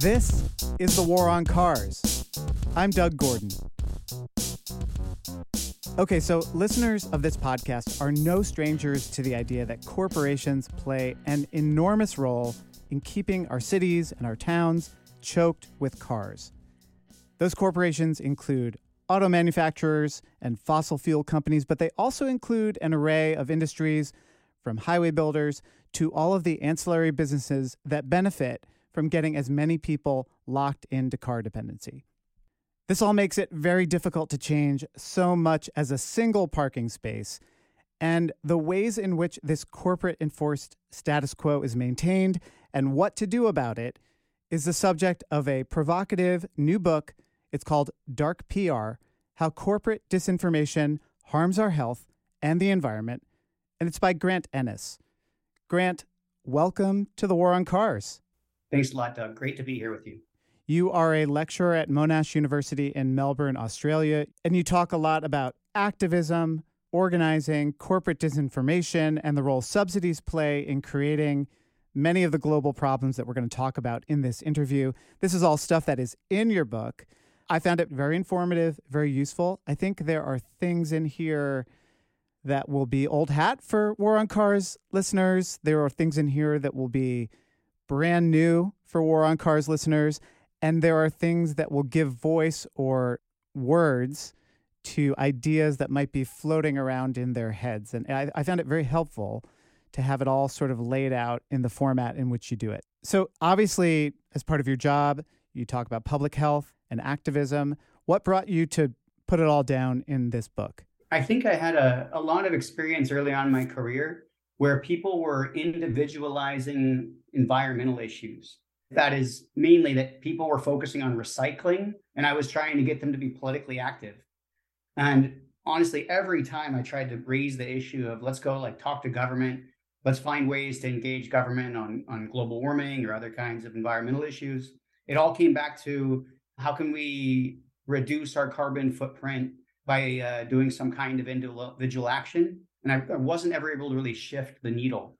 This is The War on Cars. I'm Doug Gordon. Okay, so listeners of this podcast are no strangers to the idea that corporations play an enormous role in keeping our cities and our towns choked with cars. Those corporations include auto manufacturers and fossil fuel companies, but they also include an array of industries from highway builders to all of the ancillary businesses that benefit from getting as many people locked into car dependency. This all makes it very difficult to change so much as a single parking space. And the ways in which this corporate enforced status quo is maintained and what to do about it is the subject of a provocative new book. It's called Dark PR How Corporate Disinformation Harms Our Health and the Environment. And it's by Grant Ennis. Grant, welcome to the War on Cars. Thanks a lot, Doug. Great to be here with you. You are a lecturer at Monash University in Melbourne, Australia, and you talk a lot about activism, organizing, corporate disinformation, and the role subsidies play in creating many of the global problems that we're going to talk about in this interview. This is all stuff that is in your book. I found it very informative, very useful. I think there are things in here that will be old hat for War on Cars listeners. There are things in here that will be brand new for War on Cars listeners. And there are things that will give voice or words to ideas that might be floating around in their heads. And I, I, found it very helpful to have it all sort of laid out in the format in which you do it. So, obviously, as part of your job, you talk about public health and activism. What brought you to put it all down in this book? I think I had a, a lot of experience early on in my career where people were individualizing environmental issues that is mainly that people were focusing on recycling, and I was trying to get them to be politically active. And honestly, every time I tried to raise the issue of let's go like talk to government, let's find ways to engage government on, on global warming or other kinds of environmental issues, it all came back to how can we reduce our carbon footprint by uh, doing some kind of individual action. And I, I wasn't ever able to really shift the needle.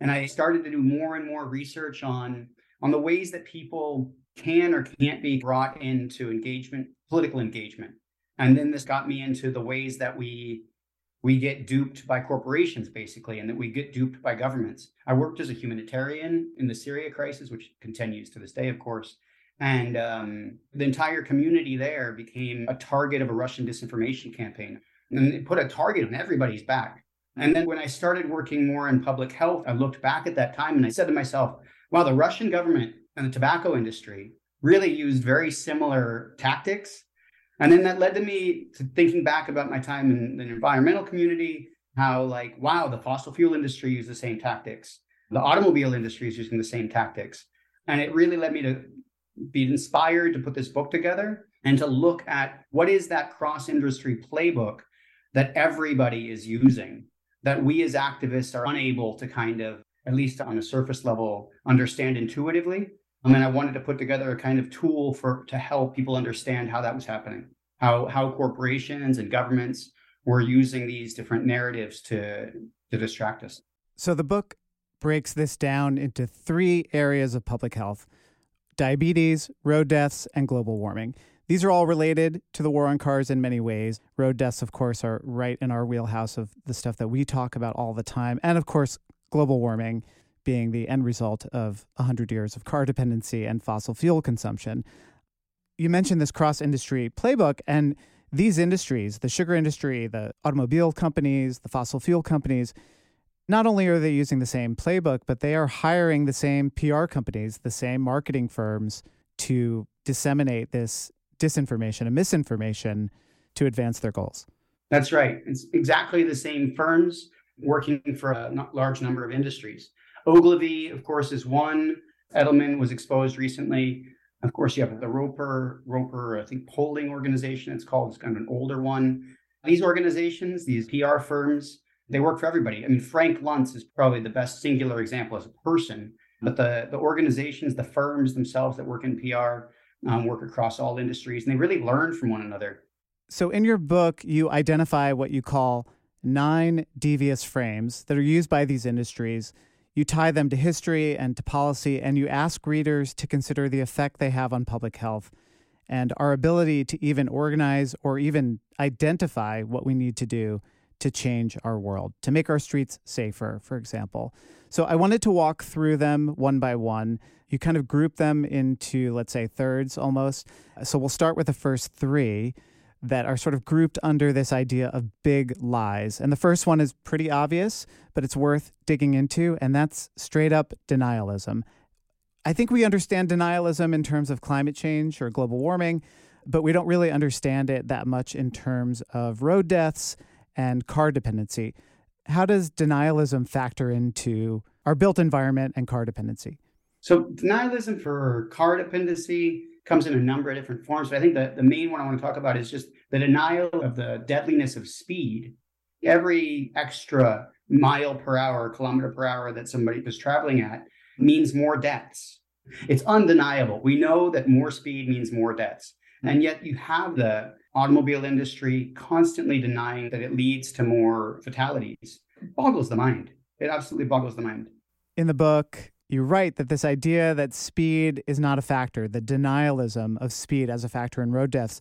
And I started to do more and more research on on the ways that people can or can't be brought into engagement, political engagement. And then this got me into the ways that we we get duped by corporations basically and that we get duped by governments. I worked as a humanitarian in the Syria crisis which continues to this day of course. And um, the entire community there became a target of a Russian disinformation campaign. And it put a target on everybody's back. And then when I started working more in public health, I looked back at that time and I said to myself, Wow, the Russian government and the tobacco industry really used very similar tactics. And then that led to me to thinking back about my time in the environmental community, how like, wow, the fossil fuel industry used the same tactics. The automobile industry is using the same tactics. And it really led me to be inspired to put this book together and to look at what is that cross industry playbook that everybody is using that we as activists are unable to kind of at least on a surface level, understand intuitively. And then I wanted to put together a kind of tool for to help people understand how that was happening, how how corporations and governments were using these different narratives to to distract us. So the book breaks this down into three areas of public health: diabetes, road deaths, and global warming. These are all related to the war on cars in many ways. Road deaths, of course, are right in our wheelhouse of the stuff that we talk about all the time. And of course, global warming being the end result of 100 years of car dependency and fossil fuel consumption. You mentioned this cross industry playbook, and these industries, the sugar industry, the automobile companies, the fossil fuel companies, not only are they using the same playbook, but they are hiring the same PR companies, the same marketing firms to disseminate this disinformation and misinformation to advance their goals. That's right. It's exactly the same firms working for a large number of industries. Ogilvy, of course, is one. Edelman was exposed recently. Of course, you have the Roper, Roper, I think polling organization. It's called. It's kind of an older one. These organizations, these PR firms, they work for everybody. I mean, Frank Luntz is probably the best singular example as a person, but the the organizations, the firms themselves that work in PR, um, work across all industries, and they really learn from one another. So, in your book, you identify what you call nine devious frames that are used by these industries. You tie them to history and to policy, and you ask readers to consider the effect they have on public health and our ability to even organize or even identify what we need to do to change our world, to make our streets safer, for example. So I wanted to walk through them one by one. You kind of group them into, let's say, thirds almost. So we'll start with the first three that are sort of grouped under this idea of big lies. And the first one is pretty obvious, but it's worth digging into, and that's straight up denialism. I think we understand denialism in terms of climate change or global warming, but we don't really understand it that much in terms of road deaths and car dependency. How does denialism factor into our built environment and car dependency? So, denialism for car dependency comes in a number of different forms. But I think the, the main one I want to talk about is just the denial of the deadliness of speed. Every extra mile per hour, kilometer per hour that somebody was traveling at means more deaths. It's undeniable. We know that more speed means more deaths. And yet you have the automobile industry constantly denying that it leads to more fatalities. It boggles the mind. It absolutely boggles the mind. In the book, you write that this idea that speed is not a factor, the denialism of speed as a factor in road deaths.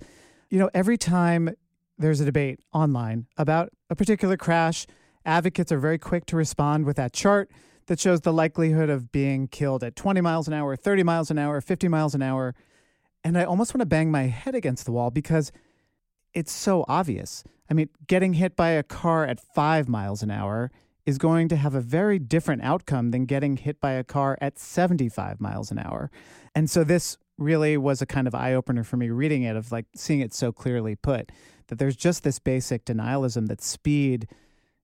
You know, every time there's a debate online about a particular crash, advocates are very quick to respond with that chart that shows the likelihood of being killed at 20 miles an hour, 30 miles an hour, 50 miles an hour. And I almost want to bang my head against the wall because it's so obvious. I mean, getting hit by a car at five miles an hour is going to have a very different outcome than getting hit by a car at 75 miles an hour. And so this really was a kind of eye opener for me reading it, of like seeing it so clearly put that there's just this basic denialism that speed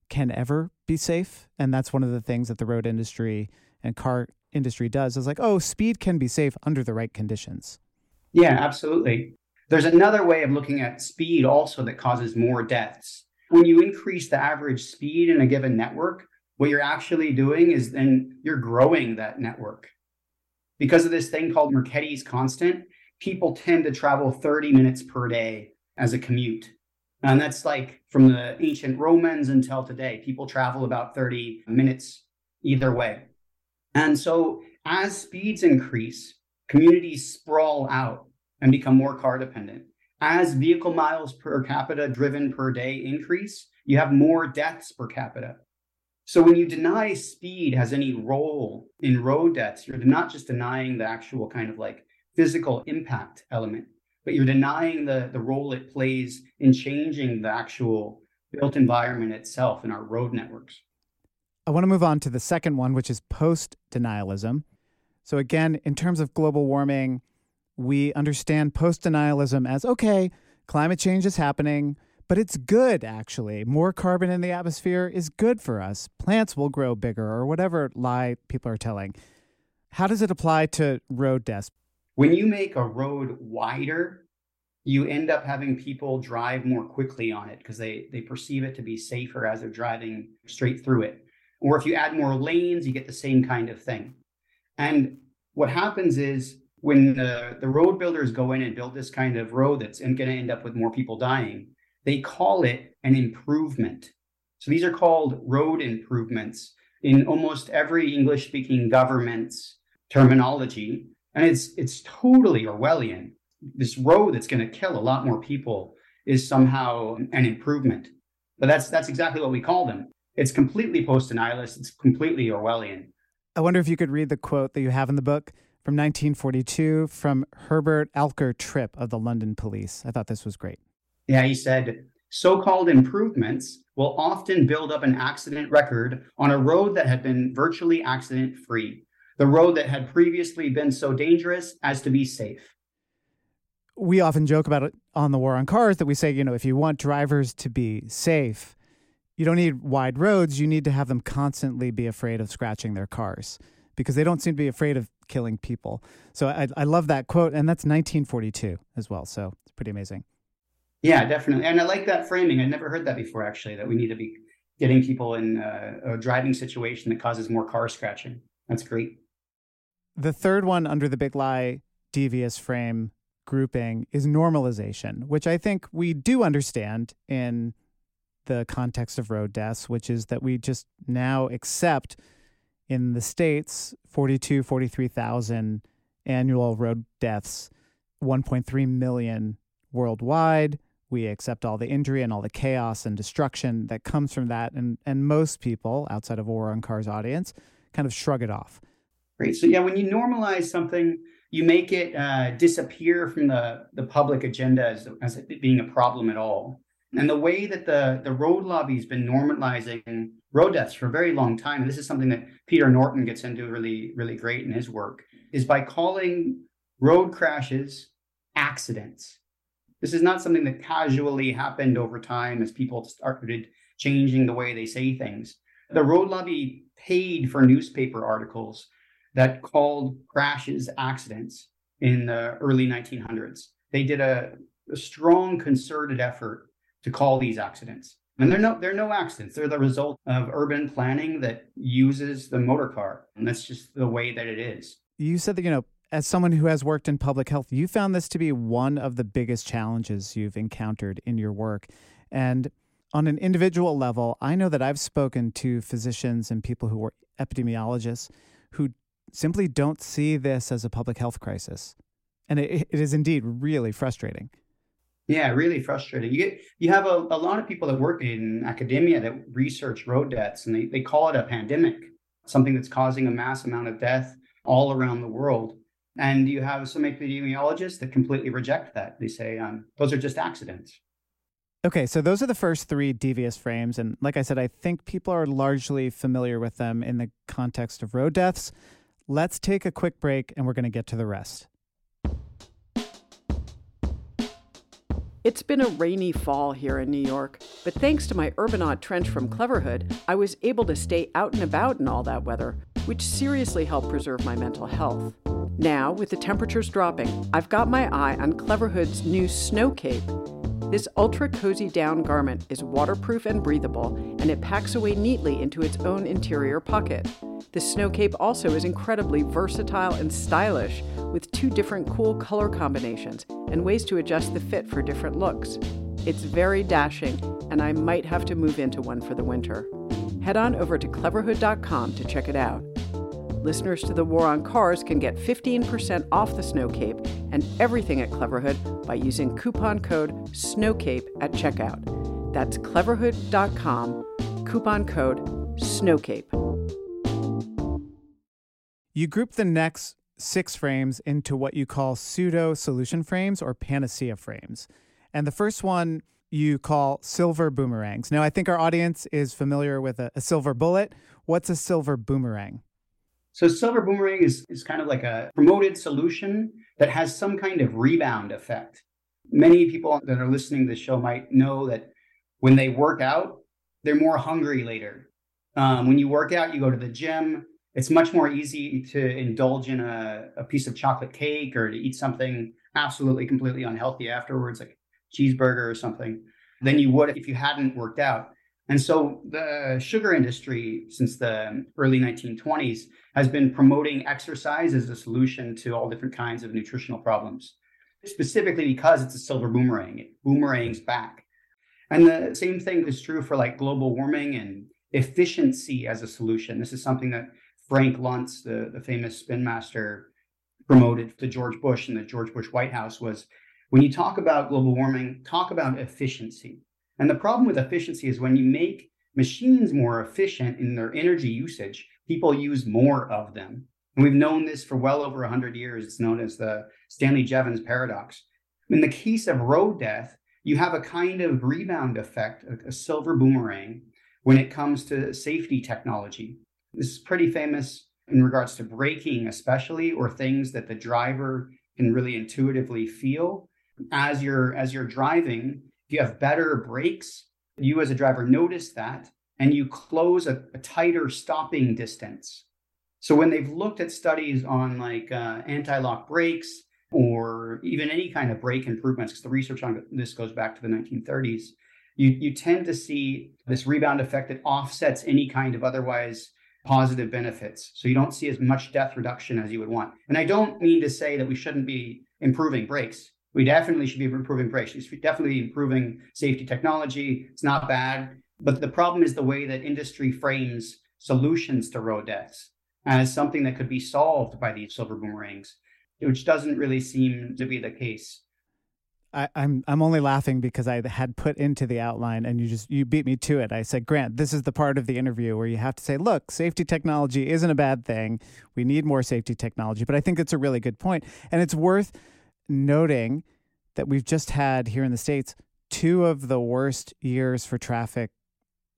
can ever be safe. And that's one of the things that the road industry and car industry does is like, oh, speed can be safe under the right conditions. Yeah, absolutely. There's another way of looking at speed also that causes more deaths. When you increase the average speed in a given network, what you're actually doing is then you're growing that network. Because of this thing called Marchetti's constant, people tend to travel 30 minutes per day as a commute. And that's like from the ancient Romans until today. People travel about 30 minutes either way. And so as speeds increase, communities sprawl out and become more car dependent. As vehicle miles per capita driven per day increase, you have more deaths per capita. So when you deny speed has any role in road deaths, you're not just denying the actual kind of like physical impact element, but you're denying the, the role it plays in changing the actual built environment itself in our road networks. I want to move on to the second one, which is post denialism. So, again, in terms of global warming, we understand post denialism as okay, climate change is happening, but it's good actually. More carbon in the atmosphere is good for us. Plants will grow bigger, or whatever lie people are telling. How does it apply to road deaths? When you make a road wider, you end up having people drive more quickly on it because they, they perceive it to be safer as they're driving straight through it. Or if you add more lanes, you get the same kind of thing. And what happens is when the, the road builders go in and build this kind of road that's going to end up with more people dying, they call it an improvement. So these are called road improvements in almost every English speaking government's terminology. And it's it's totally Orwellian. This road that's going to kill a lot more people is somehow an improvement. But that's that's exactly what we call them. It's completely post-denialist. It's completely Orwellian. I wonder if you could read the quote that you have in the book from 1942 from Herbert Alker Tripp of the London Police. I thought this was great. Yeah, he said, so called improvements will often build up an accident record on a road that had been virtually accident free, the road that had previously been so dangerous as to be safe. We often joke about it on the war on cars that we say, you know, if you want drivers to be safe, you don't need wide roads, you need to have them constantly be afraid of scratching their cars because they don't seem to be afraid of killing people. So I, I love that quote, and that's 1942 as well. So it's pretty amazing. Yeah, definitely. And I like that framing. I never heard that before, actually, that we need to be getting people in a, a driving situation that causes more car scratching. That's great. The third one under the big lie devious frame grouping is normalization, which I think we do understand in the context of road deaths, which is that we just now accept in the States, 42, 43,000 annual road deaths, 1.3 million worldwide. We accept all the injury and all the chaos and destruction that comes from that. And, and most people outside of War on Cars audience kind of shrug it off. Great. So, yeah, when you normalize something, you make it uh, disappear from the, the public agenda as, as being a problem at all. And the way that the, the road lobby has been normalizing road deaths for a very long time, and this is something that Peter Norton gets into really, really great in his work, is by calling road crashes accidents. This is not something that casually happened over time as people started changing the way they say things. The road lobby paid for newspaper articles that called crashes accidents in the early 1900s. They did a, a strong concerted effort to call these accidents. And they're no they're no accidents. They're the result of urban planning that uses the motor car. And that's just the way that it is. You said that, you know, as someone who has worked in public health, you found this to be one of the biggest challenges you've encountered in your work. And on an individual level, I know that I've spoken to physicians and people who are epidemiologists who simply don't see this as a public health crisis. And it, it is indeed really frustrating. Yeah, really frustrating. You get you have a, a lot of people that work in academia that research road deaths and they, they call it a pandemic, something that's causing a mass amount of death all around the world. And you have some epidemiologists that completely reject that. They say um, those are just accidents. Okay, so those are the first three devious frames. And like I said, I think people are largely familiar with them in the context of road deaths. Let's take a quick break and we're going to get to the rest. It's been a rainy fall here in New York, but thanks to my Urbanaut trench from Cleverhood, I was able to stay out and about in all that weather, which seriously helped preserve my mental health. Now, with the temperatures dropping, I've got my eye on Cleverhood's new Snow Cape. This ultra cozy down garment is waterproof and breathable, and it packs away neatly into its own interior pocket. The Snow Cape also is incredibly versatile and stylish, with two different cool color combinations and ways to adjust the fit for different looks. It's very dashing, and I might have to move into one for the winter. Head on over to cleverhood.com to check it out. Listeners to the War on Cars can get 15% off the Snow Cape and everything at Cleverhood by using coupon code SNOWCAPE at checkout. That's cleverhood.com, coupon code SNOWCAPE. You group the next six frames into what you call pseudo solution frames or panacea frames. And the first one you call silver boomerangs. Now, I think our audience is familiar with a, a silver bullet. What's a silver boomerang? So, silver boomerang is, is kind of like a promoted solution that has some kind of rebound effect. Many people that are listening to the show might know that when they work out, they're more hungry later. Um, when you work out, you go to the gym, it's much more easy to indulge in a, a piece of chocolate cake or to eat something absolutely completely unhealthy afterwards, like cheeseburger or something, than you would if you hadn't worked out. And so the sugar industry, since the early 1920s, has been promoting exercise as a solution to all different kinds of nutritional problems, specifically because it's a silver boomerang. It boomerangs back. And the same thing is true for like global warming and efficiency as a solution. This is something that Frank Luntz, the, the famous spin master, promoted to George Bush in the George Bush White House was when you talk about global warming, talk about efficiency. And the problem with efficiency is when you make machines more efficient in their energy usage, people use more of them. And we've known this for well over 100 years. It's known as the Stanley Jevons paradox. In the case of road death, you have a kind of rebound effect, a, a silver boomerang, when it comes to safety technology. This is pretty famous in regards to braking, especially, or things that the driver can really intuitively feel as you're as you're driving. If you have better brakes, you as a driver notice that, and you close a, a tighter stopping distance. So when they've looked at studies on like uh, anti-lock brakes or even any kind of brake improvements, because the research on this goes back to the 1930s, you you tend to see this rebound effect that offsets any kind of otherwise positive benefits. So you don't see as much death reduction as you would want. And I don't mean to say that we shouldn't be improving brakes. We definitely should be improving brakes. We should definitely be improving safety technology. It's not bad. But the problem is the way that industry frames solutions to road deaths. as something that could be solved by these silver boomerangs, which doesn't really seem to be the case. I, am I'm, I'm only laughing because I had put into the outline and you just you beat me to it. I said, Grant, this is the part of the interview where you have to say, look, safety technology isn't a bad thing. We need more safety technology. But I think it's a really good point. And it's worth noting that we've just had here in the States two of the worst years for traffic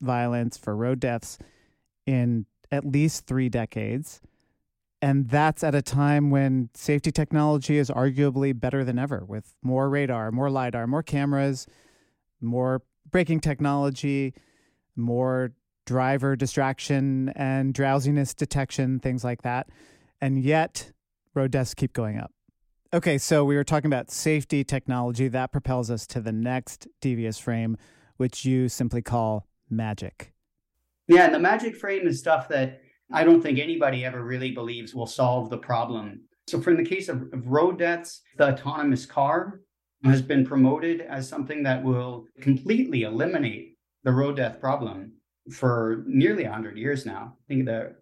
violence, for road deaths in at least three decades. And that's at a time when safety technology is arguably better than ever with more radar, more LIDAR, more cameras, more braking technology, more driver distraction and drowsiness detection, things like that. And yet, road deaths keep going up. Okay, so we were talking about safety technology. That propels us to the next devious frame, which you simply call magic. Yeah, and the magic frame is stuff that I don't think anybody ever really believes will solve the problem. So, for in the case of, of road deaths, the autonomous car has been promoted as something that will completely eliminate the road death problem for nearly 100 years now. I think the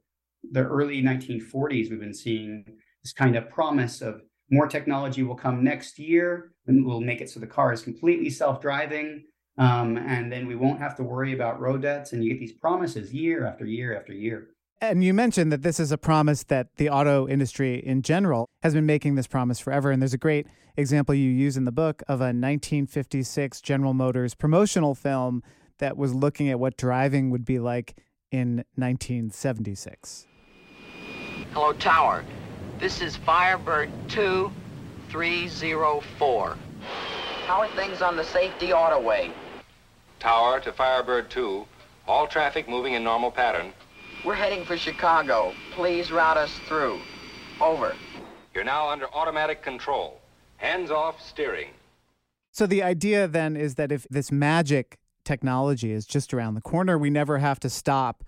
the early 1940s we've been seeing this kind of promise of more technology will come next year and we'll make it so the car is completely self-driving um, and then we won't have to worry about road deaths and you get these promises year after year after year and you mentioned that this is a promise that the auto industry in general has been making this promise forever. And there's a great example you use in the book of a 1956 General Motors promotional film that was looking at what driving would be like in 1976. Hello, Tower. This is Firebird 2304. How are things on the safety autoway? Tower to Firebird 2. All traffic moving in normal pattern. We're heading for Chicago. Please route us through. Over. You're now under automatic control. Hands off steering. So the idea then is that if this magic technology is just around the corner, we never have to stop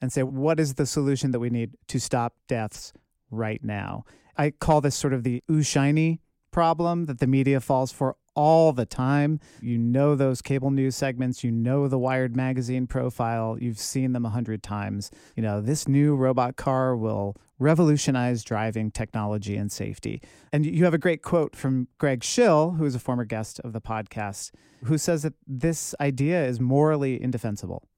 and say, what is the solution that we need to stop deaths right now? I call this sort of the ooh shiny problem that the media falls for all the time. You know those cable news segments, you know the Wired magazine profile, you've seen them a hundred times. You know, this new robot car will revolutionize driving technology and safety. And you have a great quote from Greg Shill, who is a former guest of the podcast, who says that this idea is morally indefensible.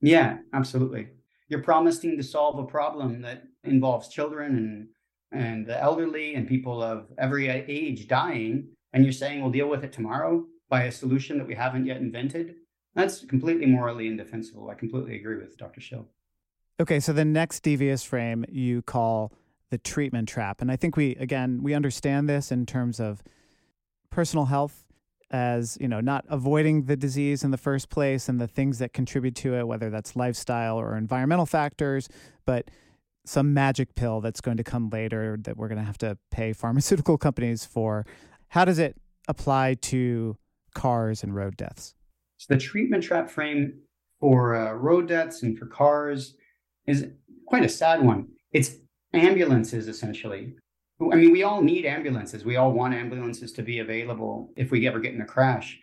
Yeah, absolutely. You're promising to solve a problem that involves children and and the elderly and people of every age dying and you're saying we'll deal with it tomorrow by a solution that we haven't yet invented, that's completely morally indefensible. I completely agree with Dr. Shill. Okay, so the next devious frame you call the treatment trap. And I think we, again, we understand this in terms of personal health as, you know, not avoiding the disease in the first place and the things that contribute to it, whether that's lifestyle or environmental factors, but some magic pill that's going to come later that we're going to have to pay pharmaceutical companies for. How does it apply to cars and road deaths? So the treatment trap frame for uh, road deaths and for cars is quite a sad one. It's ambulances essentially. I mean, we all need ambulances. We all want ambulances to be available if we ever get in a crash.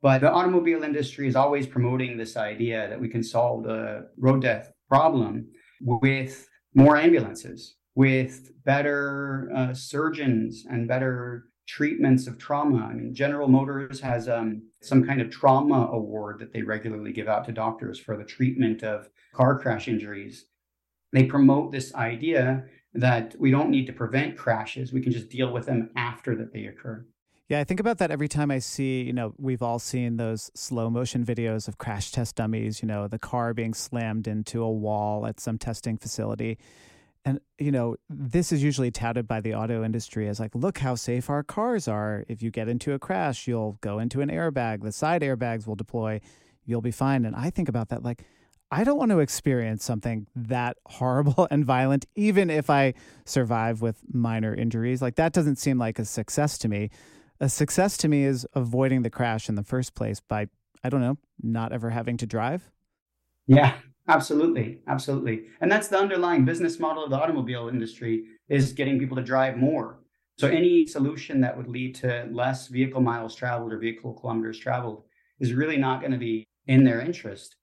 But the automobile industry is always promoting this idea that we can solve the road death problem with more ambulances, with better uh, surgeons and better treatments of trauma. I mean, General Motors has um, some kind of trauma award that they regularly give out to doctors for the treatment of car crash injuries. They promote this idea that we don't need to prevent crashes, we can just deal with them after that they occur. Yeah, I think about that every time I see, you know, we've all seen those slow motion videos of crash test dummies, you know, the car being slammed into a wall at some testing facility. And, you know, this is usually touted by the auto industry as like, look how safe our cars are. If you get into a crash, you'll go into an airbag, the side airbags will deploy, you'll be fine. And I think about that like, I don't want to experience something that horrible and violent, even if I survive with minor injuries. Like, that doesn't seem like a success to me. A success to me is avoiding the crash in the first place by, I don't know, not ever having to drive. Yeah, Absolutely, absolutely. And that's the underlying business model of the automobile industry is getting people to drive more. So any solution that would lead to less vehicle miles traveled or vehicle kilometers traveled is really not going to be in their interest.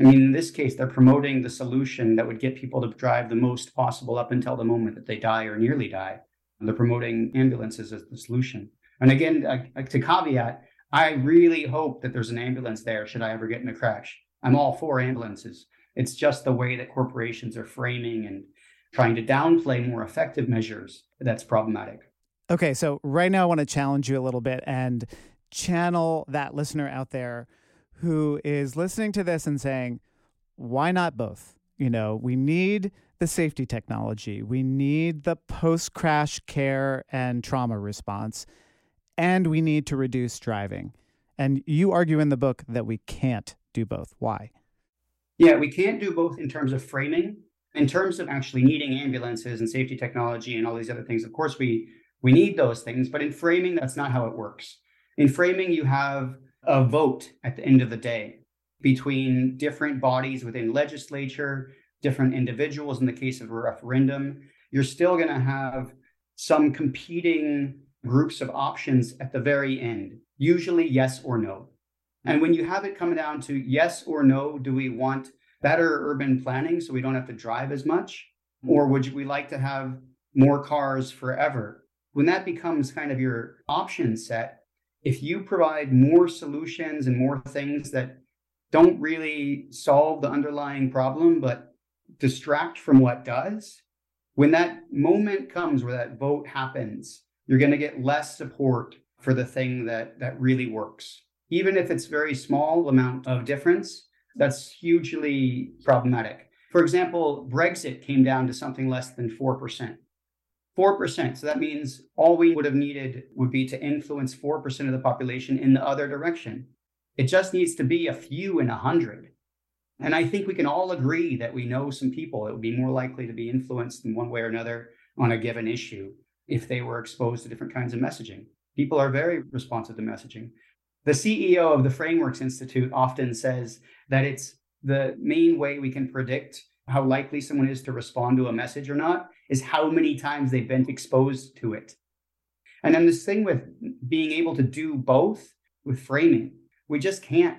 I mean, in this case, they're promoting the solution that would get people to drive the most possible up until the moment that they die or nearly die. And they're promoting ambulances as the solution. And again, to caveat, I really hope that there's an ambulance there should I ever get in a crash. I'm all for ambulances. It's just the way that corporations are framing and trying to downplay more effective measures that's problematic. Okay, so right now I want to challenge you a little bit and channel that listener out there who is listening to this and saying, why not both? You know, we need the safety technology, we need the post crash care and trauma response, and we need to reduce driving. And you argue in the book that we can't do both. Why? Yeah, we can't do both in terms of framing. In terms of actually needing ambulances and safety technology and all these other things, of course, we we need those things, but in framing, that's not how it works. In framing, you have a vote at the end of the day between different bodies within legislature, different individuals in the case of a referendum. You're still going to have some competing groups of options at the very end, usually yes or no. And when mm-hmm. you have it come down to yes or no, do we want better urban planning so we don't have to drive as much? Mm. Or would we like to have more cars forever? when that becomes kind of your option set, if you provide more solutions and more things that don't really solve the underlying problem, but distract from what does, when that moment comes where that vote happens, you're going to get less support for the thing that that really works. Even if it's very small amount of difference, that's hugely problematic. For example, Brexit came down to something less than 4%. 4%. So that means all we would have needed would be to influence 4% of the population in the other direction. It just needs to be a few in a hundred. And I think we can all agree that we know some people that would be more likely to be influenced in one way or another on a given issue if they were exposed to different kinds of messaging. People are very responsive to messaging. The CEO of the Frameworks Institute often says that it's the main way we can predict how likely someone is to respond to a message or not is how many times they've been exposed to it. And then this thing with being able to do both with framing, we just can't.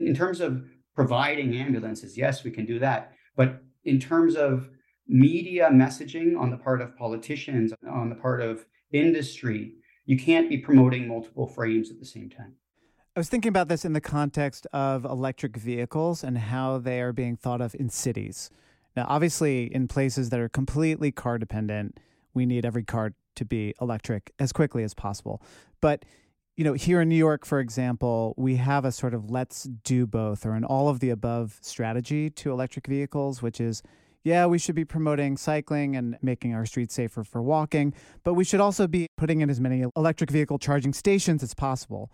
In terms of providing ambulances, yes, we can do that. But in terms of media messaging on the part of politicians, on the part of industry, you can't be promoting multiple frames at the same time. I was thinking about this in the context of electric vehicles and how they are being thought of in cities. Now, obviously, in places that are completely car dependent, we need every car to be electric as quickly as possible. But you know, here in New York, for example, we have a sort of let's do both or an all of the above strategy to electric vehicles, which is, yeah, we should be promoting cycling and making our streets safer for walking, but we should also be putting in as many electric vehicle charging stations as possible.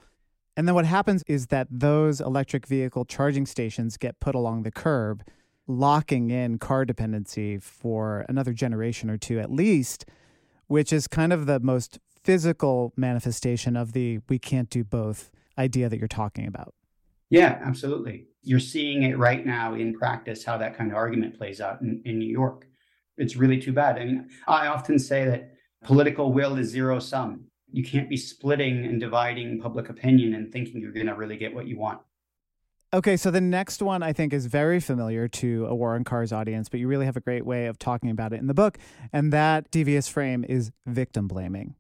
And then what happens is that those electric vehicle charging stations get put along the curb, locking in car dependency for another generation or two at least, which is kind of the most physical manifestation of the we can't do both idea that you're talking about. Yeah, absolutely. You're seeing it right now in practice how that kind of argument plays out in, in New York. It's really too bad. I mean, I often say that political will is zero sum you can't be splitting and dividing public opinion and thinking you're going to really get what you want. Okay, so the next one I think is very familiar to a War on Cars audience, but you really have a great way of talking about it in the book. And that devious frame is victim blaming.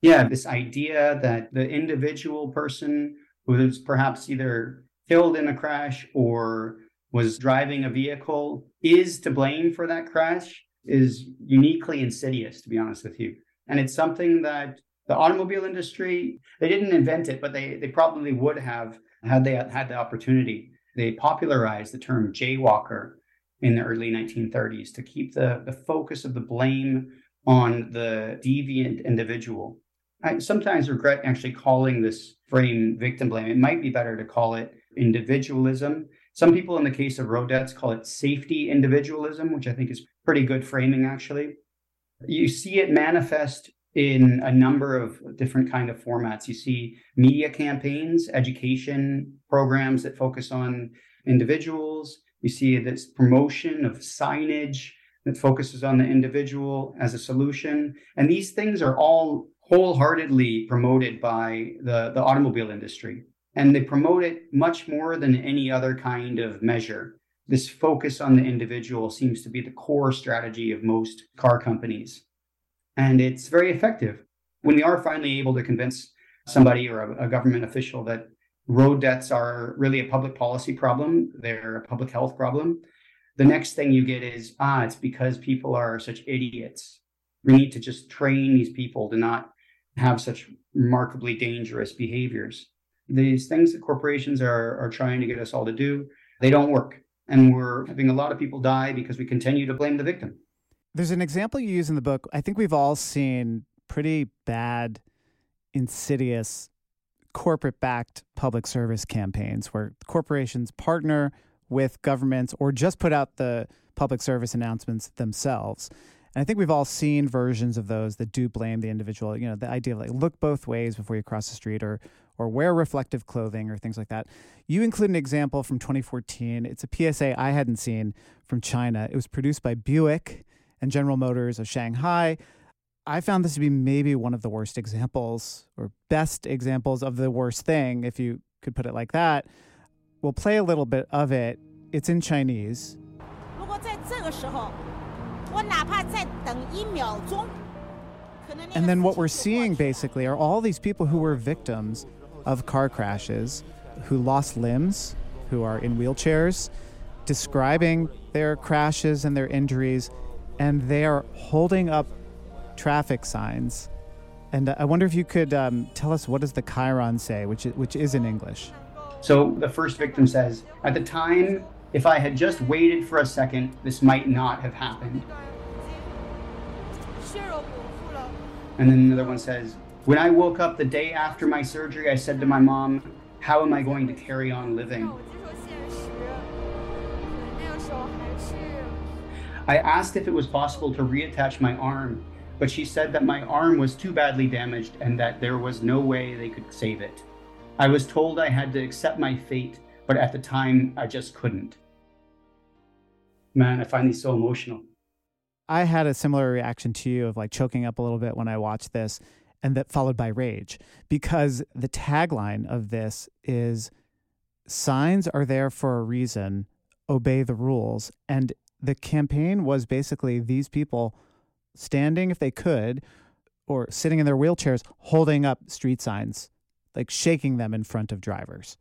Yeah, this idea that the individual person who was perhaps either killed in a crash or was driving a vehicle is to blame for that crash is uniquely insidious, to be honest with you. And it's something that the automobile industry, they didn't invent it, but they, they probably would have had they had the opportunity. They popularized the term jaywalker in the early 1930s to keep the, the focus of the blame on the deviant individual. I sometimes regret actually calling this frame victim blame. It might be better to call it individualism. Some people, in the case of road deaths, call it safety individualism, which I think is pretty good framing, actually. You see it manifest in a number of different kind of formats. You see media campaigns, education programs that focus on individuals. You see this promotion of signage that focuses on the individual as a solution. And these things are all wholeheartedly promoted by the, the automobile industry. And they promote it much more than any other kind of measure. This focus on the individual seems to be the core strategy of most car companies. And it's very effective. When we are finally able to convince somebody or a, a government official that road deaths are really a public policy problem, they're a public health problem, the next thing you get is, ah, it's because people are such idiots. We need to just train these people to not have such remarkably dangerous behaviors. These things that corporations are, are trying to get us all to do, they don't work. And we're having a lot of people die because we continue to blame the victim. There's an example you use in the book. I think we've all seen pretty bad, insidious, corporate backed public service campaigns where corporations partner with governments or just put out the public service announcements themselves. And I think we've all seen versions of those that do blame the individual. You know, the idea of like look both ways before you cross the street or or wear reflective clothing or things like that. You include an example from 2014. It's a PSA I hadn't seen from China. It was produced by Buick and General Motors of Shanghai. I found this to be maybe one of the worst examples or best examples of the worst thing, if you could put it like that. We'll play a little bit of it. It's in Chinese. And then what we're seeing basically are all these people who were victims of car crashes, who lost limbs, who are in wheelchairs, describing their crashes and their injuries, and they are holding up traffic signs. And I wonder if you could um, tell us what does the chyron say, which which is in English. So the first victim says, At the time, if I had just waited for a second, this might not have happened. And then another one says, When I woke up the day after my surgery, I said to my mom, How am I going to carry on living? I asked if it was possible to reattach my arm, but she said that my arm was too badly damaged and that there was no way they could save it. I was told I had to accept my fate, but at the time, I just couldn't. Man, I find these so emotional. I had a similar reaction to you of like choking up a little bit when I watched this, and that followed by rage because the tagline of this is signs are there for a reason, obey the rules. And the campaign was basically these people standing if they could or sitting in their wheelchairs holding up street signs like shaking them in front of drivers.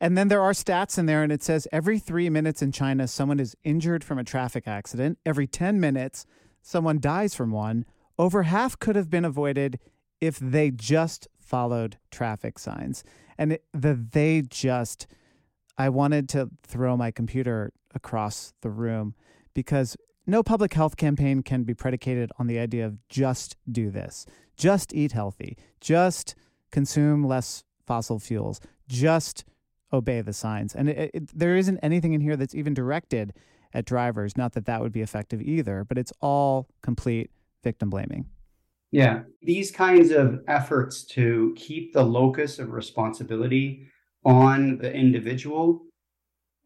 And then there are stats in there, and it says every three minutes in China, someone is injured from a traffic accident. Every 10 minutes, someone dies from one. Over half could have been avoided if they just followed traffic signs. And it, the they just, I wanted to throw my computer across the room because no public health campaign can be predicated on the idea of just do this, just eat healthy, just consume less fossil fuels, just obey the signs. And it, it, there isn't anything in here that's even directed at drivers. Not that that would be effective either, but it's all complete victim blaming. Yeah. These kinds of efforts to keep the locus of responsibility on the individual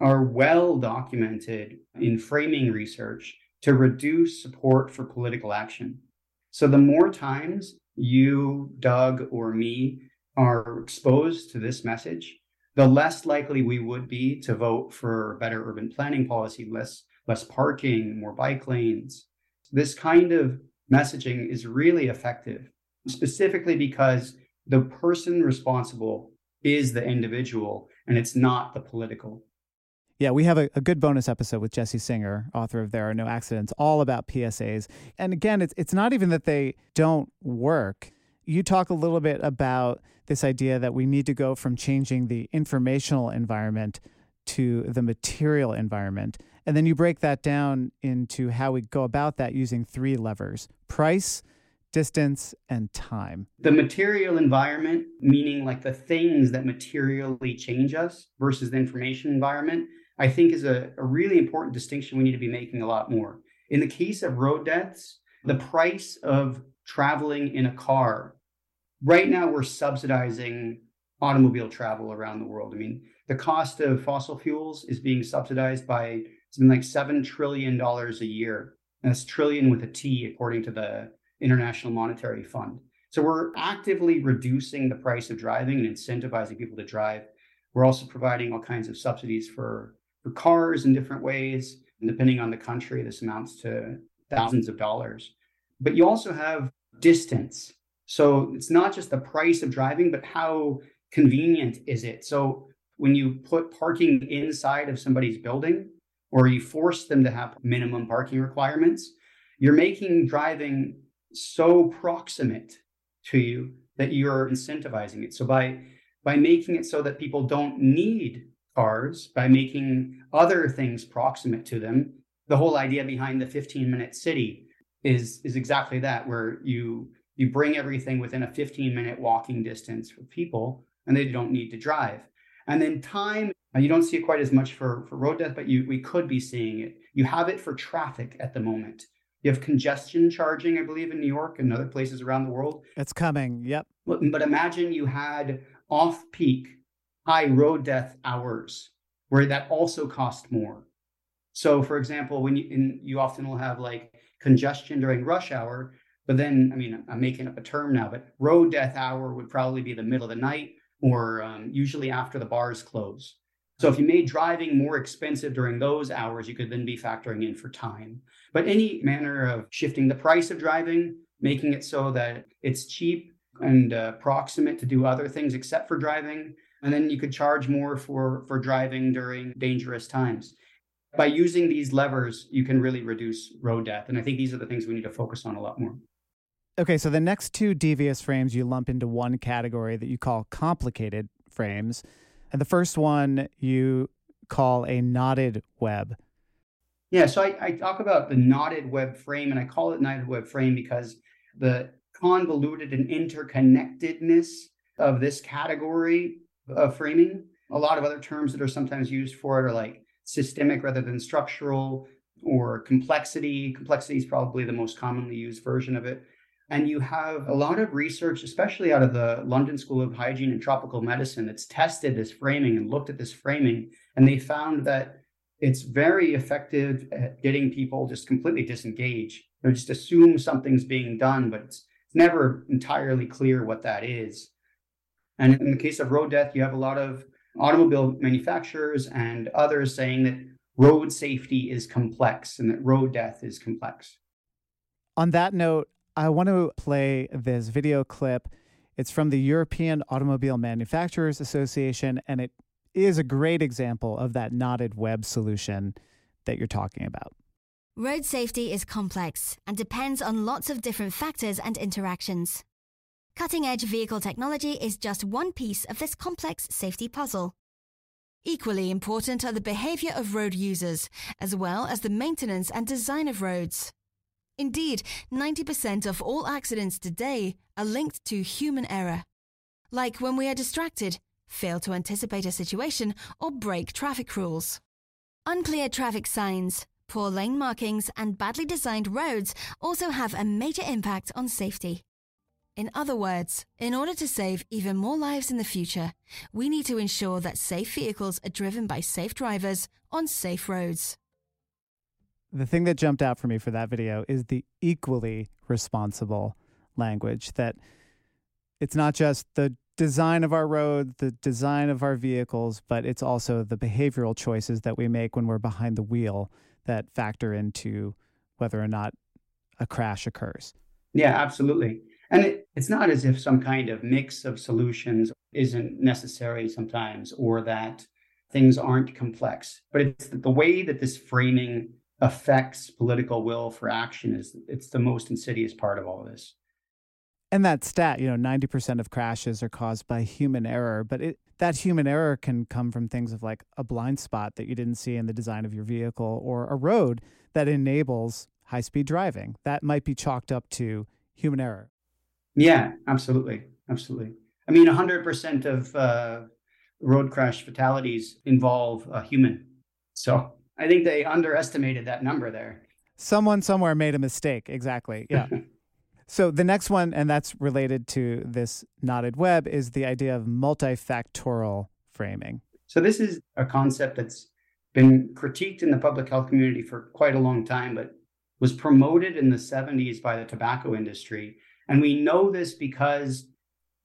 are well documented in framing research to reduce support for political action. So the more times you, Doug, or me are exposed to this message, the less likely we would be to vote for better urban planning policy, less less parking, more bike lanes. This kind of messaging is really effective, specifically because the person responsible is the individual and it's not the political. Yeah, we have a, a, good bonus episode with Jessie Singer, author of There Are No Accidents, all about PSAs. And again, it's it's not even that they don't work. You talk a little bit about this idea that we need to go from changing the informational environment to the material environment. And then you break that down into how we go about that using three levers price, distance, and time. The material environment, meaning like the things that materially change us versus the information environment, I think is a, a really important distinction we need to be making a lot more. In the case of road deaths, the price of traveling in a car, right now we're subsidizing automobile travel around the world. I mean, the cost of fossil fuels is being subsidized by something like $7 trillion a year. And that's trillion with a T, according to the International Monetary Fund. So we're actively reducing the price of driving and incentivizing people to drive. We're also providing all kinds of subsidies for, for cars in different ways. And depending on the country, this amounts to thousands of dollars. But you also have distance. So it's not just the price of driving, but how convenient is it? So when you put parking inside of somebody's building or you force them to have minimum parking requirements, you're making driving so proximate to you that you're incentivizing it. So by by making it so that people don't need cars, by making other things proximate to them, the whole idea behind the 15 minute city is is exactly that, where you you bring everything within a 15 minute walking distance for people and they don't need to drive. And then time, uh, you don't see it quite as much for, for road death, but you we could be seeing it. You have it for traffic at the moment. You have congestion charging, I believe, in New York and other places around the world. It's coming. Yep. But, but imagine you had off peak high road death hours where that also cost more. So, for example, when you in, you often will have like congestion during rush hour, but then I mean I'm making up a term now, but road death hour would probably be the middle of the night or um, usually after the bars close. So if you made driving more expensive during those hours, you could then be factoring in for time. But any manner of shifting the price of driving, making it so that it's cheap and uh, proximate to do other things except for driving, and then you could charge more for for driving during dangerous times. By using these levers, you can really reduce road death, and I think these are the things we need to focus on a lot more. Okay, so the next two devious frames you lump into one category that you call complicated frames. And the first one you call a knotted web. Yeah, so I, I talk about the knotted web frame, and I call it knotted web frame because the convoluted and interconnectedness of this category of framing. A lot of other terms that are sometimes used for it are like systemic rather than structural or complexity. Complexity is probably the most commonly used version of it. And you have a lot of research, especially out of the London School of Hygiene and Tropical Medicine, that's tested this framing and looked at this framing. And they found that it's very effective at getting people just completely disengaged. They just assume something's being done, but it's never entirely clear what that is. And in the case of road death, you have a lot of automobile manufacturers and others saying that road safety is complex and that road death is complex. On that note, I want to play this video clip. It's from the European Automobile Manufacturers Association, and it is a great example of that knotted web solution that you're talking about. Road safety is complex and depends on lots of different factors and interactions. Cutting edge vehicle technology is just one piece of this complex safety puzzle. Equally important are the behavior of road users, as well as the maintenance and design of roads. Indeed, 90% of all accidents today are linked to human error. Like when we are distracted, fail to anticipate a situation, or break traffic rules. Unclear traffic signs, poor lane markings, and badly designed roads also have a major impact on safety. In other words, in order to save even more lives in the future, we need to ensure that safe vehicles are driven by safe drivers on safe roads the thing that jumped out for me for that video is the equally responsible language that it's not just the design of our road, the design of our vehicles, but it's also the behavioral choices that we make when we're behind the wheel that factor into whether or not a crash occurs. Yeah, absolutely. And it, it's not as if some kind of mix of solutions isn't necessary sometimes or that things aren't complex, but it's the way that this framing affects political will for action is it's the most insidious part of all of this. And that stat, you know, 90% of crashes are caused by human error, but it, that human error can come from things of like a blind spot that you didn't see in the design of your vehicle or a road that enables high speed driving. That might be chalked up to human error. Yeah, absolutely. Absolutely. I mean, 100% of uh, road crash fatalities involve a human. So I think they underestimated that number there. Someone somewhere made a mistake. Exactly. Yeah. so the next one, and that's related to this knotted web, is the idea of multifactorial framing. So this is a concept that's been critiqued in the public health community for quite a long time, but was promoted in the 70s by the tobacco industry. And we know this because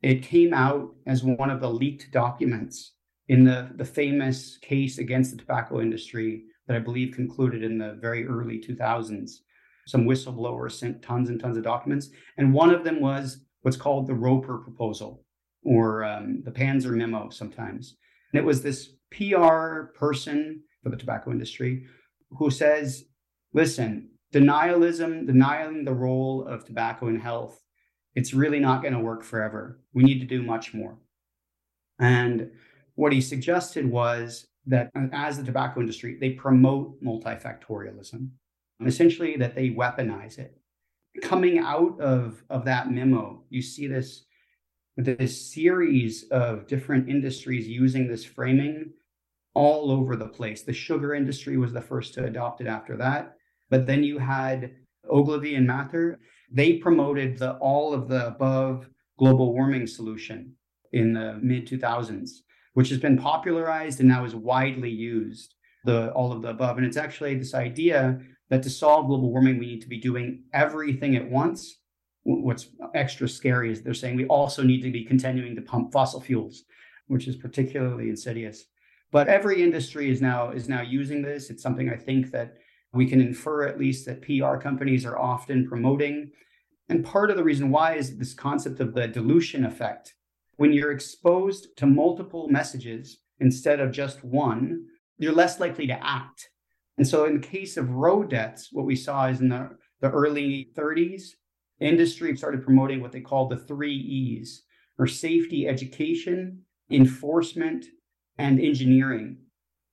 it came out as one of the leaked documents in the, the famous case against the tobacco industry that I believe concluded in the very early 2000s. Some whistleblowers sent tons and tons of documents. And one of them was what's called the Roper proposal or um, the Panzer memo sometimes. And it was this PR person for the tobacco industry who says, listen, denialism, denying the role of tobacco in health, it's really not going to work forever. We need to do much more. And what he suggested was that uh, as the tobacco industry, they promote multifactorialism, essentially that they weaponize it. Coming out of, of that memo, you see this, this series of different industries using this framing all over the place. The sugar industry was the first to adopt it after that. But then you had Ogilvy and Mather. They promoted the all of the above global warming solution in the mid 2000s, which has been popularized and now is widely used. The all of the above, and it's actually this idea that to solve global warming, we need to be doing everything at once. What's extra scary is they're saying we also need to be continuing to pump fossil fuels, which is particularly insidious. But every industry is now is now using this. It's something I think that we can infer at least that PR companies are often promoting. And part of the reason why is this concept of the dilution effect. When you're exposed to multiple messages instead of just one, you're less likely to act. And so, in the case of road deaths, what we saw is in the, the early 30s, industry started promoting what they called the three E's or safety education, enforcement, and engineering.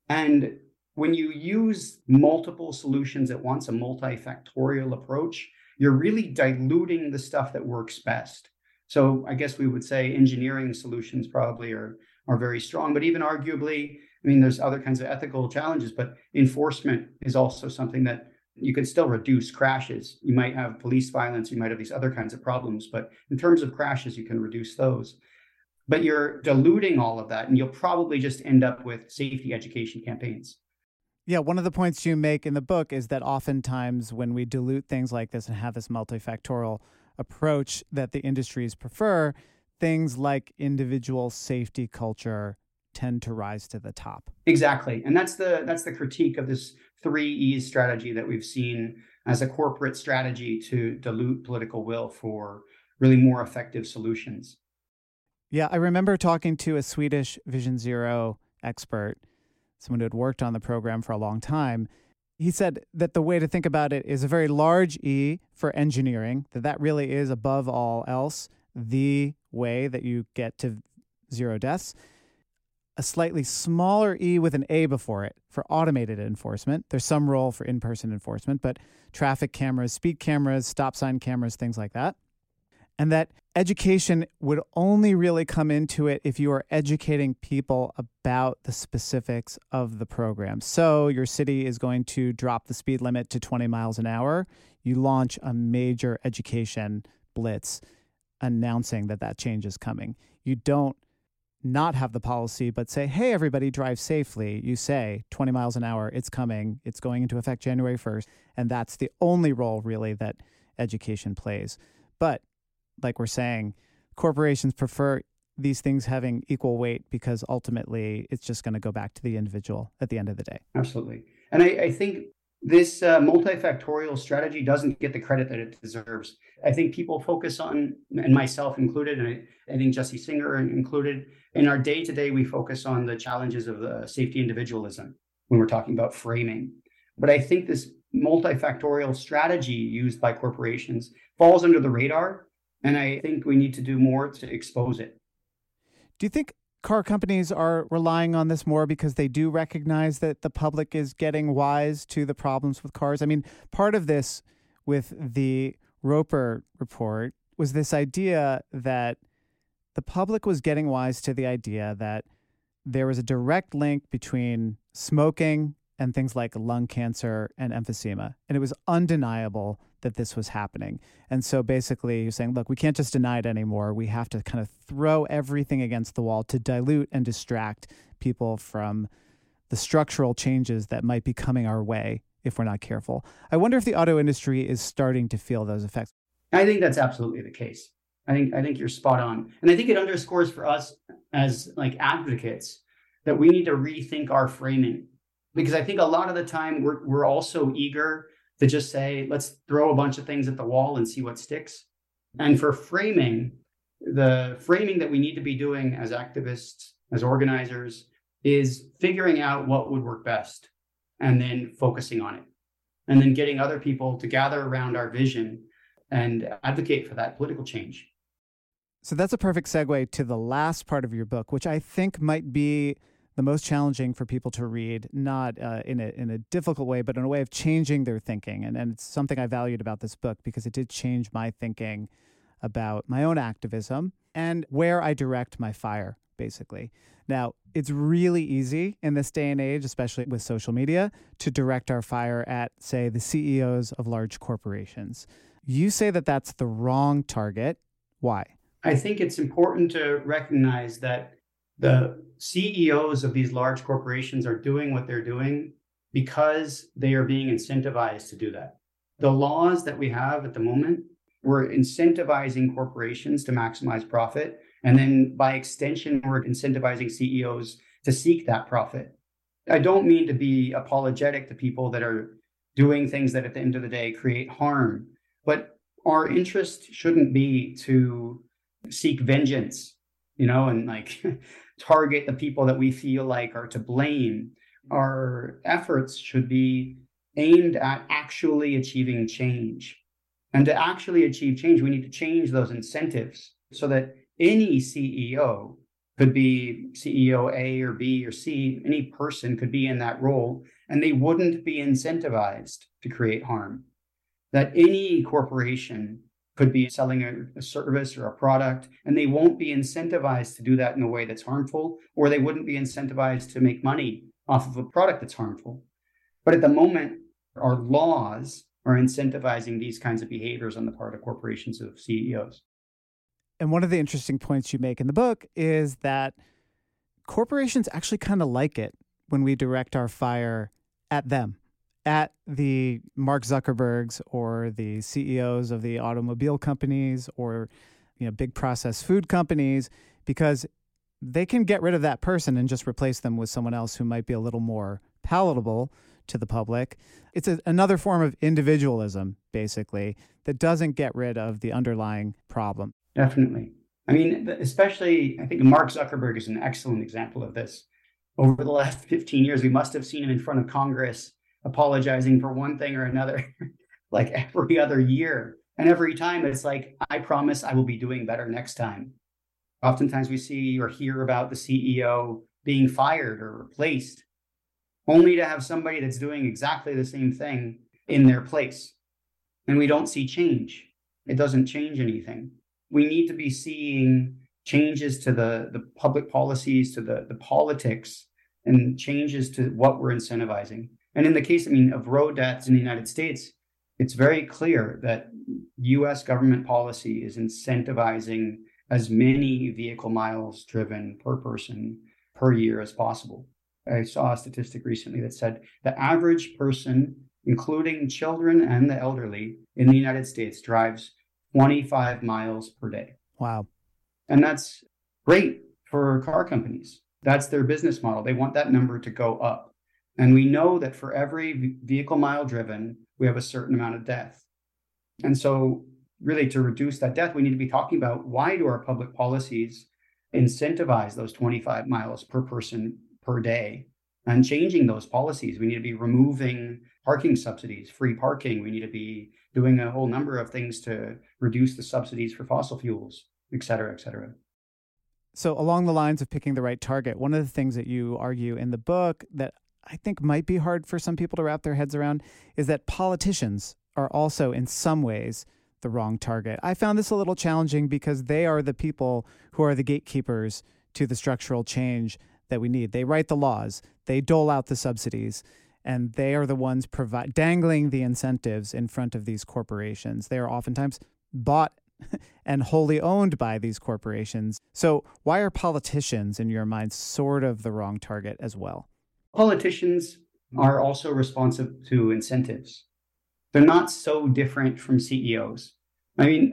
And when you use multiple solutions at once, a multifactorial approach, you're really diluting the stuff that works best. So I guess we would say engineering solutions probably are, are very strong, but even arguably, I mean, there's other kinds of ethical challenges, but enforcement is also something that you can still reduce crashes. You might have police violence, you might have these other kinds of problems, but in terms of crashes, you can reduce those but you're diluting all of that and you'll probably just end up with safety education campaigns. Yeah, one of the points you make in the book is that oftentimes when we dilute things like this and have this multifactorial approach that the industries prefer, things like individual safety culture tend to rise to the top. Exactly. And that's the that's the critique of this 3 E's strategy that we've seen as a corporate strategy to dilute political will for really more effective solutions. Yeah, I remember talking to a Swedish Vision Zero expert, someone who had worked on the program for a long time. He said that the way to think about it is a very large E for engineering, that that really is above all else the way that you get to zero deaths. A slightly smaller E with an A before it for automated enforcement. There's some role for in person enforcement, but traffic cameras, speed cameras, stop sign cameras, things like that and that education would only really come into it if you are educating people about the specifics of the program. So, your city is going to drop the speed limit to 20 miles an hour. You launch a major education blitz announcing that that change is coming. You don't not have the policy, but say, hey, everybody, drive safely. You say 20 miles an hour, it's coming, it's going into effect January 1st. And that's the only role really that education plays. But like we're saying, corporations prefer these things having equal weight because ultimately it's just going to go back to the individual at the end of the day. Absolutely. And I, I think this uh, multifactorial strategy doesn't get the credit that it deserves. I think people focus on, and myself included, and I, I think Jessie Singer included, in our day to day, we focus on the challenges of the safety individualism when we're talking about framing. But I think this multifactorial strategy used by corporations falls under the radar and I think we need to do more to expose it. Do you think car companies are relying on this more because they do recognize that the public is getting wise to the problems with cars? I mean, part of this with the Roper report was this idea that the public was getting wise to the idea that there was a direct link between smoking and things like lung cancer and emphysema. And it was undeniable that this was happening. And so basically, you're saying, look, we can't just deny it anymore. We have to kind of throw everything against the wall to dilute and distract people from the structural changes that might be coming our way if we're not careful. I wonder if the auto industry is starting to feel those effects. I think that's absolutely the case. I think I think you're spot on. And I think it underscores for us as like advocates that we need to rethink our framing. Because I think a lot of the time we're we're also eager to just say, let's throw a bunch of things at the wall and see what sticks. And for framing, the framing that we need to be doing as activists, as organizers, is figuring out what would work best and then focusing on it. And then getting other people to gather around our vision and advocate for that political change. So that's a perfect segue to the last part of your book, which I think might be the most challenging for people to read, not uh, in a in a difficult way, but in a way of changing their thinking. And and it's something I valued about this book because it did change my thinking about my own activism and where I direct my fire, basically. Now, it's really easy in this day and age, especially with social media, to direct our fire at, say, the CEOs of large corporations. You say that that's the wrong target. Why? I think it's important to recognize that the CEOs of these large corporations are doing what they're doing because they are being incentivized to do that. The laws that we have at the moment, we're incentivizing corporations to maximize profit. And then by extension, we're incentivizing CEOs to seek that profit. I don't mean to be apologetic to people that are doing things that at the end of the day create harm, but our interest shouldn't be to seek vengeance, you know, and like target the people that we feel like are to blame. Our efforts should be aimed at actually achieving change. And to actually achieve change, we need to change those incentives so that any CEO could be CEO A or B or C, any person could be in that role, and they wouldn't be incentivized to create harm. That any corporation could be selling a, a, service or a product, and they won't be incentivized to do that in a way that's harmful, or they wouldn't be incentivized to make money off of a product that's harmful. But at the moment, our laws are incentivizing these kinds of behaviors on the part of corporations of CEOs. And one of the interesting points you make in the book is that corporations actually kind of like it when we direct our fire at them at the Mark Zuckerbergs or the CEOs of the automobile companies or you know big processed food companies because they can get rid of that person and just replace them with someone else who might be a little more palatable to the public. It's a, another form of individualism, basically, that doesn't get rid of the underlying problem. Definitely. I mean, especially, I think Mark Zuckerberg is an excellent example of this. Over the last 15 years, we must have seen him in front of Congress apologizing for one thing or another like every other year. And every time it's like, I promise I will be doing better next time. Oftentimes we see or hear about the CEO being fired or replaced, only to have somebody that's doing exactly the same thing in their place. And we don't see change. It doesn't change anything. We need to be seeing changes to the, the public policies, to the, the politics, and changes to what we're incentivizing. And in the case, I mean, of road deaths in the United States, it's very clear that US government policy is incentivizing as many vehicle miles driven per person per year as possible. I saw a statistic recently that said the average person, including children and the elderly in the United States, drives 25 miles per day. Wow. And that's great for car companies. That's their business model. They want that number to go up. And we know that for every vehicle mile driven, we have a certain amount of death. And so, really, to reduce that death, we need to be talking about why do our public policies incentivize those 25 miles per person per day and changing those policies. We need to be removing parking subsidies, free parking. We need to be doing a whole number of things to reduce the subsidies for fossil fuels, et cetera, et cetera. So, along the lines of picking the right target, one of the things that you argue in the book that I think might be hard for some people to wrap their heads around is that politicians are also, in some ways, the wrong target. I found this a little challenging because they are the people who are the gatekeepers to the structural change that we need. They write the laws, they dole out the subsidies, and they are the ones provi- dangling the incentives in front of these corporations. They are oftentimes bought and wholly owned by these corporations. So, why are politicians, in your mind, sort of the wrong target as well? Politicians hmm. are also responsive to incentives. They're not so different from CEOs. I mean,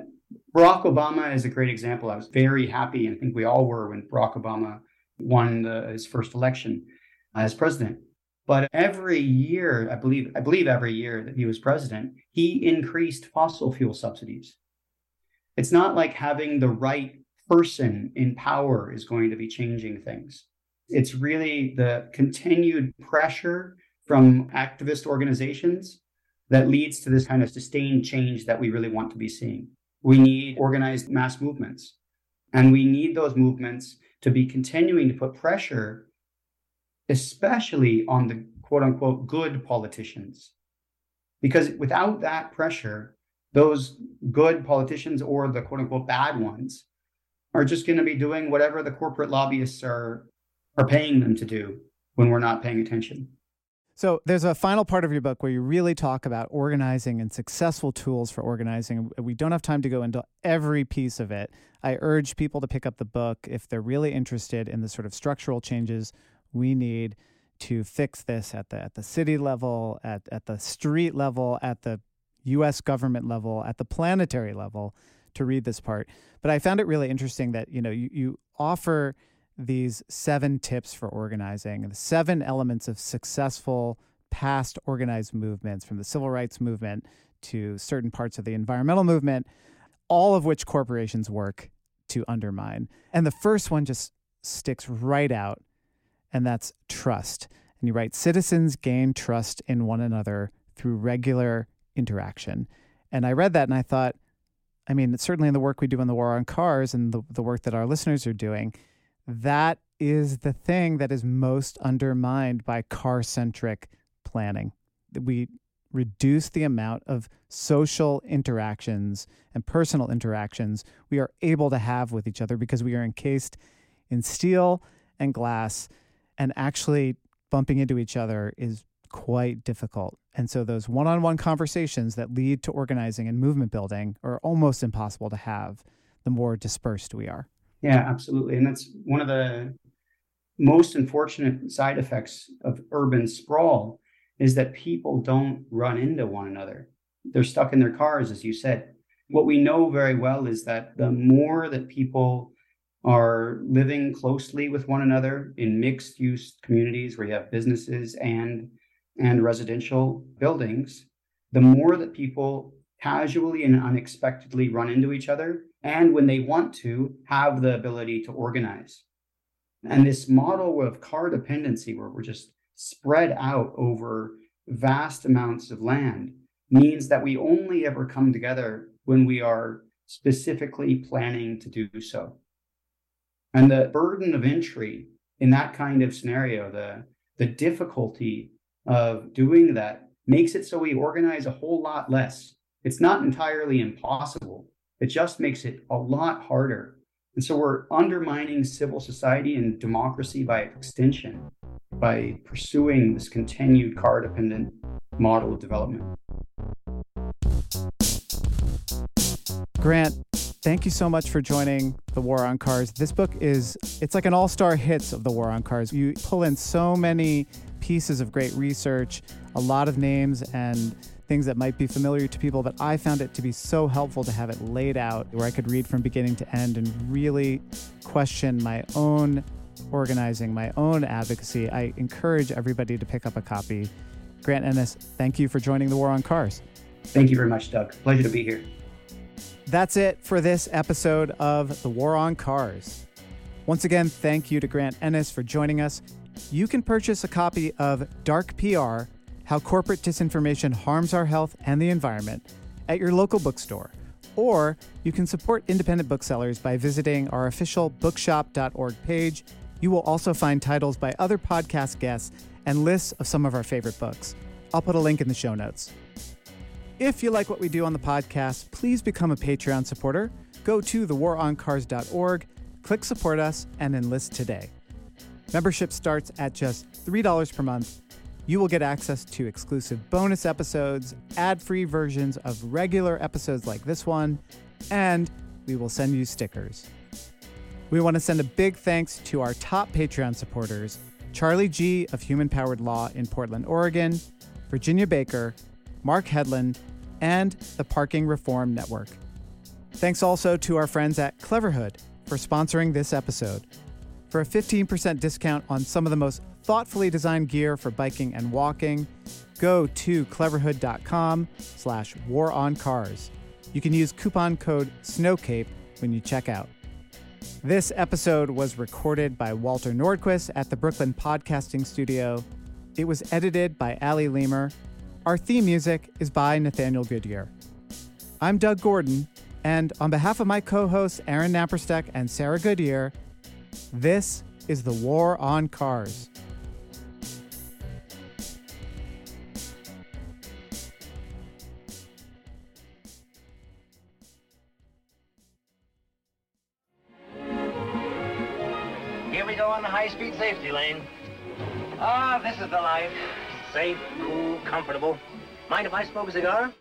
Barack Obama is a great example. I was very happy, and I think we all were when Barack Obama won the, his first election as president. But every year, I believe, I believe every year that he was president, he increased fossil fuel subsidies. It's not like having the right person in power is going to be changing things. It's really the continued pressure from activist organizations that leads to this kind of sustained change that we really want to be seeing. We need organized mass movements, and we need those movements to be continuing to put pressure, especially on the quote unquote good politicians. Because without that pressure, those good politicians or the quote unquote bad ones are just going to be doing whatever the corporate lobbyists are are paying them to do when we're not paying attention. So there's a final part of your book where you really talk about organizing and successful tools for organizing. We don't have time to go into every piece of it. I urge people to pick up the book if they're really interested in the sort of structural changes we need to fix this at the at the city level, at at the street level, at the US government level, at the planetary level to read this part. But I found it really interesting that, you know, you, you offer these seven tips for organizing, the seven elements of successful past organized movements from the civil rights movement to certain parts of the environmental movement, all of which corporations work to undermine. And the first one just sticks right out, and that's trust. And you write citizens gain trust in one another through regular interaction. And I read that and I thought, I mean, certainly in the work we do in the war on cars and the, the work that our listeners are doing, that is the thing that is most undermined by car centric planning. We reduce the amount of social interactions and personal interactions we are able to have with each other because we are encased in steel and glass, and actually bumping into each other is quite difficult. And so those one on one conversations that lead to organizing and movement building are almost impossible to have the more dispersed we are. Yeah, absolutely. And that's one of the most unfortunate side effects of urban sprawl is that people don't run into one another. They're stuck in their cars, as you said. What we know very well is that the more that people are living closely with one another in mixed use communities where you have businesses and and residential buildings, the more that people casually and unexpectedly run into each other, and when they want to, have the ability to organize. And this model of car dependency, where we're just spread out over vast amounts of land, means that we only ever come together when we are specifically planning to do so. And the burden of entry in that kind of scenario, the, the difficulty of doing that makes it so we organize a whole lot less. It's not entirely impossible, it just makes it a lot harder. And so we're undermining civil society and democracy by extension by pursuing this continued car dependent model of development. Grant, thank you so much for joining the War on Cars. This book is it's like an all-star hits of the War on Cars. You pull in so many pieces of great research, a lot of names and things that might be familiar to people, but I found it to be so helpful to have it laid out where I could read from beginning to end and really question my own organizing, my own advocacy. I encourage everybody to pick up a copy. Grant Ennis, thank you for joining the War on Cars. Thank you very much, Doug. Pleasure to be here. That's it for this episode of The War on Cars. Once again, thank you to Grant Ennis for joining us you can purchase a copy of Dark PR How Corporate Disinformation Harms Our Health and the Environment at your local bookstore. Or you can support independent booksellers by visiting our official bookshop.org page. You will also find titles by other podcast guests and lists of some of our favorite books. I'll put a link in the show notes. If you like what we do on the podcast, please become a Patreon supporter. Go to thewaroncars.org, click support us, and enlist today. Membership starts at just $3 per month. You will get access to exclusive bonus episodes, ad free versions of regular episodes like this one, and we will send you stickers. We want to send a big thanks to our top Patreon supporters Charlie G. of Human Powered Law in Portland, Oregon, Virginia Baker, Mark Headland, and the Parking Reform Network. Thanks also to our friends at Cleverhood for sponsoring this episode. For a 15% discount on some of the most thoughtfully designed gear for biking and walking, go to cleverhood.com slash war on cars. You can use coupon code SNOWCAPE when you check out. This episode was recorded by Walter Nordquist at the Brooklyn Podcasting Studio. It was edited by Ali Lemer. Our theme music is by Nathaniel Goodyear. I'm Doug Gordon, and on behalf of my co hosts Aaron Naparstek and Sarah Goodyear, this is the War on Cars. Go on the high-speed safety lane. Ah, this is the life. Safe, cool, comfortable. Mind if I smoke a cigar?